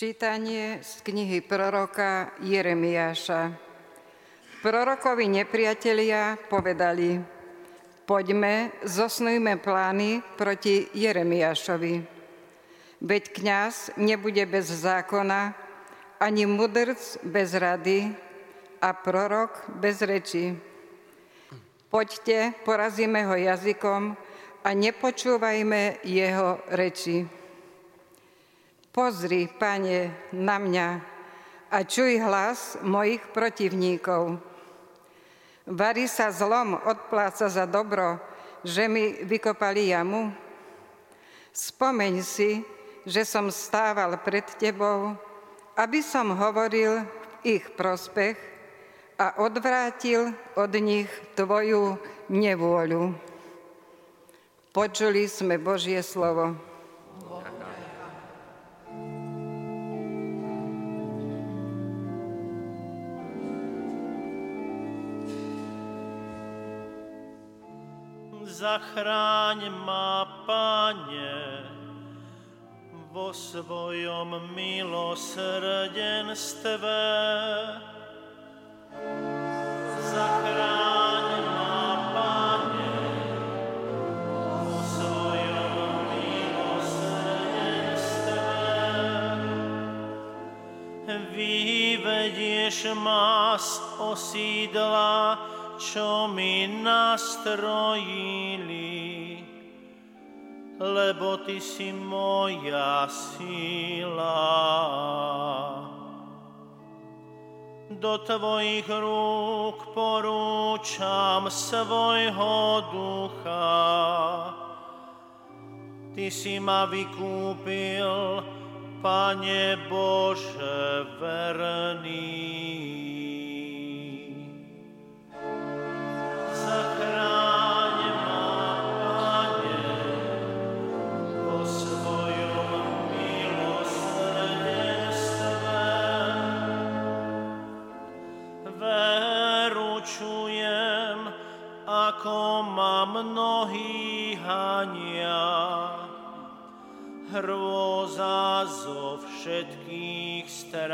Čítanie z knihy proroka Jeremiáša. Prorokovi nepriatelia povedali, poďme, zosnujme plány proti Jeremiášovi. Veď kňaz nebude bez zákona, ani mudrc bez rady a prorok bez reči. Poďte, porazíme ho jazykom a nepočúvajme jeho reči. Pozri, pane, na mňa a čuj hlas mojich protivníkov. Vary sa zlom odpláca za dobro, že mi vykopali jamu. Spomeň si, že som stával pred tebou, aby som hovoril ich prospech a odvrátil od nich tvoju nevôľu. Počuli sme Božie slovo. Zachráň ma, Pane, vo svojom milosrdenstve. Zachráň ma, Pane, vo svojom milosrdenstve. Vyvedieš ma z osídla, čo mi nastrojili, lebo Ty si moja sila. Do Tvojich rúk porúčam svojho ducha. Ty si ma vykúpil, Pane Bože verný. Mnohí hania. Hrôza zo všetkých strán.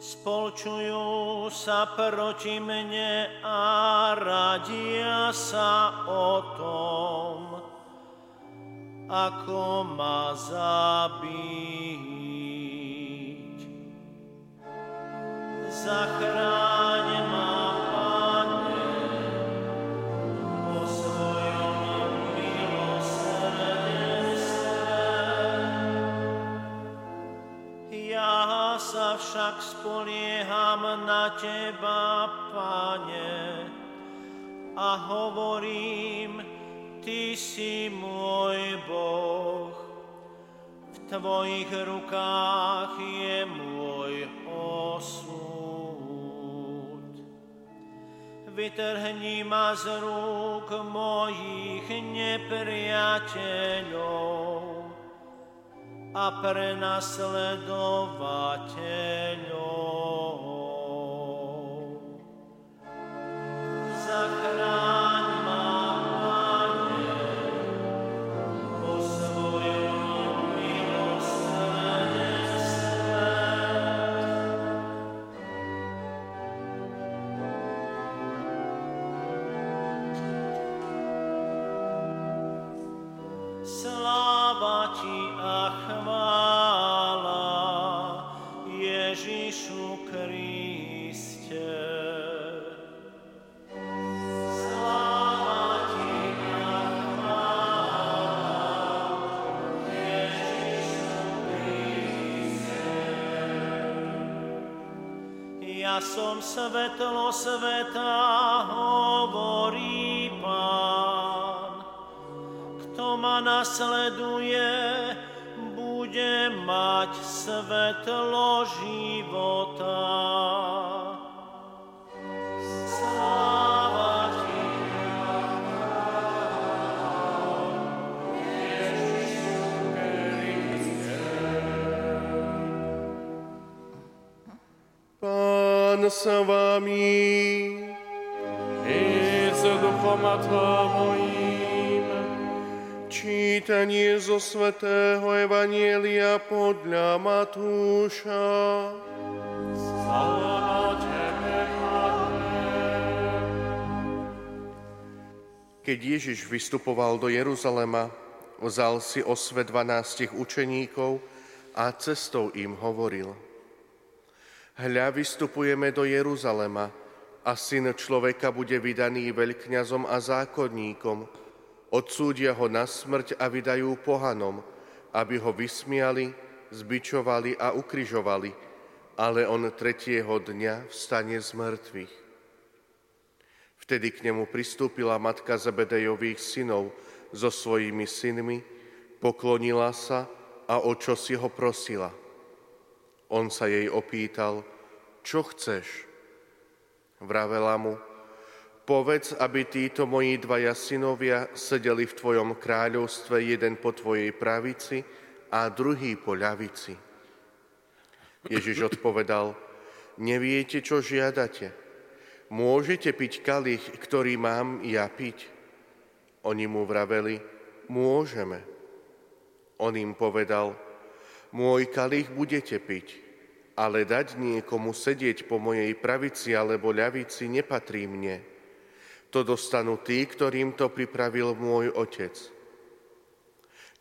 Spolčujú sa proti mne a radia sa o tom, ako ma zabiť. Zachráň však spolieham na Teba, Pane, a hovorím, Ty si môj Boh. V Tvojich rukách je môj osud. Vytrhni ma z rúk mojich nepriateľov, a prenasledovateľov. Ja som svetlo sveta, hovorí Pán. Kto ma nasleduje, bude mať svetlo života. Pán sa vami, i s duchom tvojim. Čítanie zo svätého Evanielia podľa Matúša. Keď Ježiš vystupoval do Jeruzalema, vzal si o sve dvanástich učeníkov a cestou im hovoril. Hľa vystupujeme do Jeruzalema a syn človeka bude vydaný veľkňazom a zákonníkom, Odsúdia ho na smrť a vydajú pohanom, aby ho vysmiali, zbičovali a ukrižovali, ale on tretieho dňa vstane z mŕtvych. Vtedy k nemu pristúpila matka Zebedejových synov so svojimi synmi, poklonila sa a o čo si ho prosila. On sa jej opýtal, čo chceš? Vravela mu, Povedz, aby títo moji dvaja synovia sedeli v Tvojom kráľovstve, jeden po Tvojej pravici a druhý po ľavici. Ježiš odpovedal, neviete, čo žiadate. Môžete piť kalich, ktorý mám ja piť? Oni mu vraveli, môžeme. On im povedal, môj kalich budete piť, ale dať niekomu sedieť po mojej pravici alebo ľavici nepatrí mne to dostanú tí, ktorým to pripravil môj otec.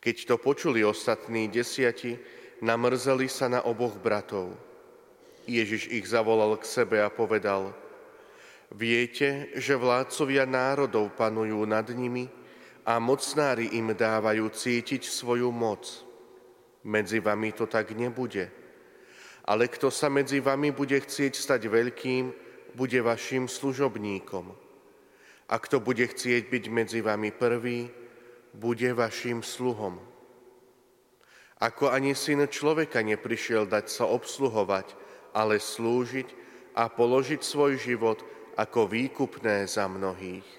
Keď to počuli ostatní desiati, namrzeli sa na oboch bratov. Ježiš ich zavolal k sebe a povedal, Viete, že vládcovia národov panujú nad nimi a mocnári im dávajú cítiť svoju moc. Medzi vami to tak nebude. Ale kto sa medzi vami bude chcieť stať veľkým, bude vašim služobníkom. A kto bude chcieť byť medzi vami prvý, bude vašim sluhom. Ako ani syn človeka neprišiel dať sa obsluhovať, ale slúžiť a položiť svoj život ako výkupné za mnohých.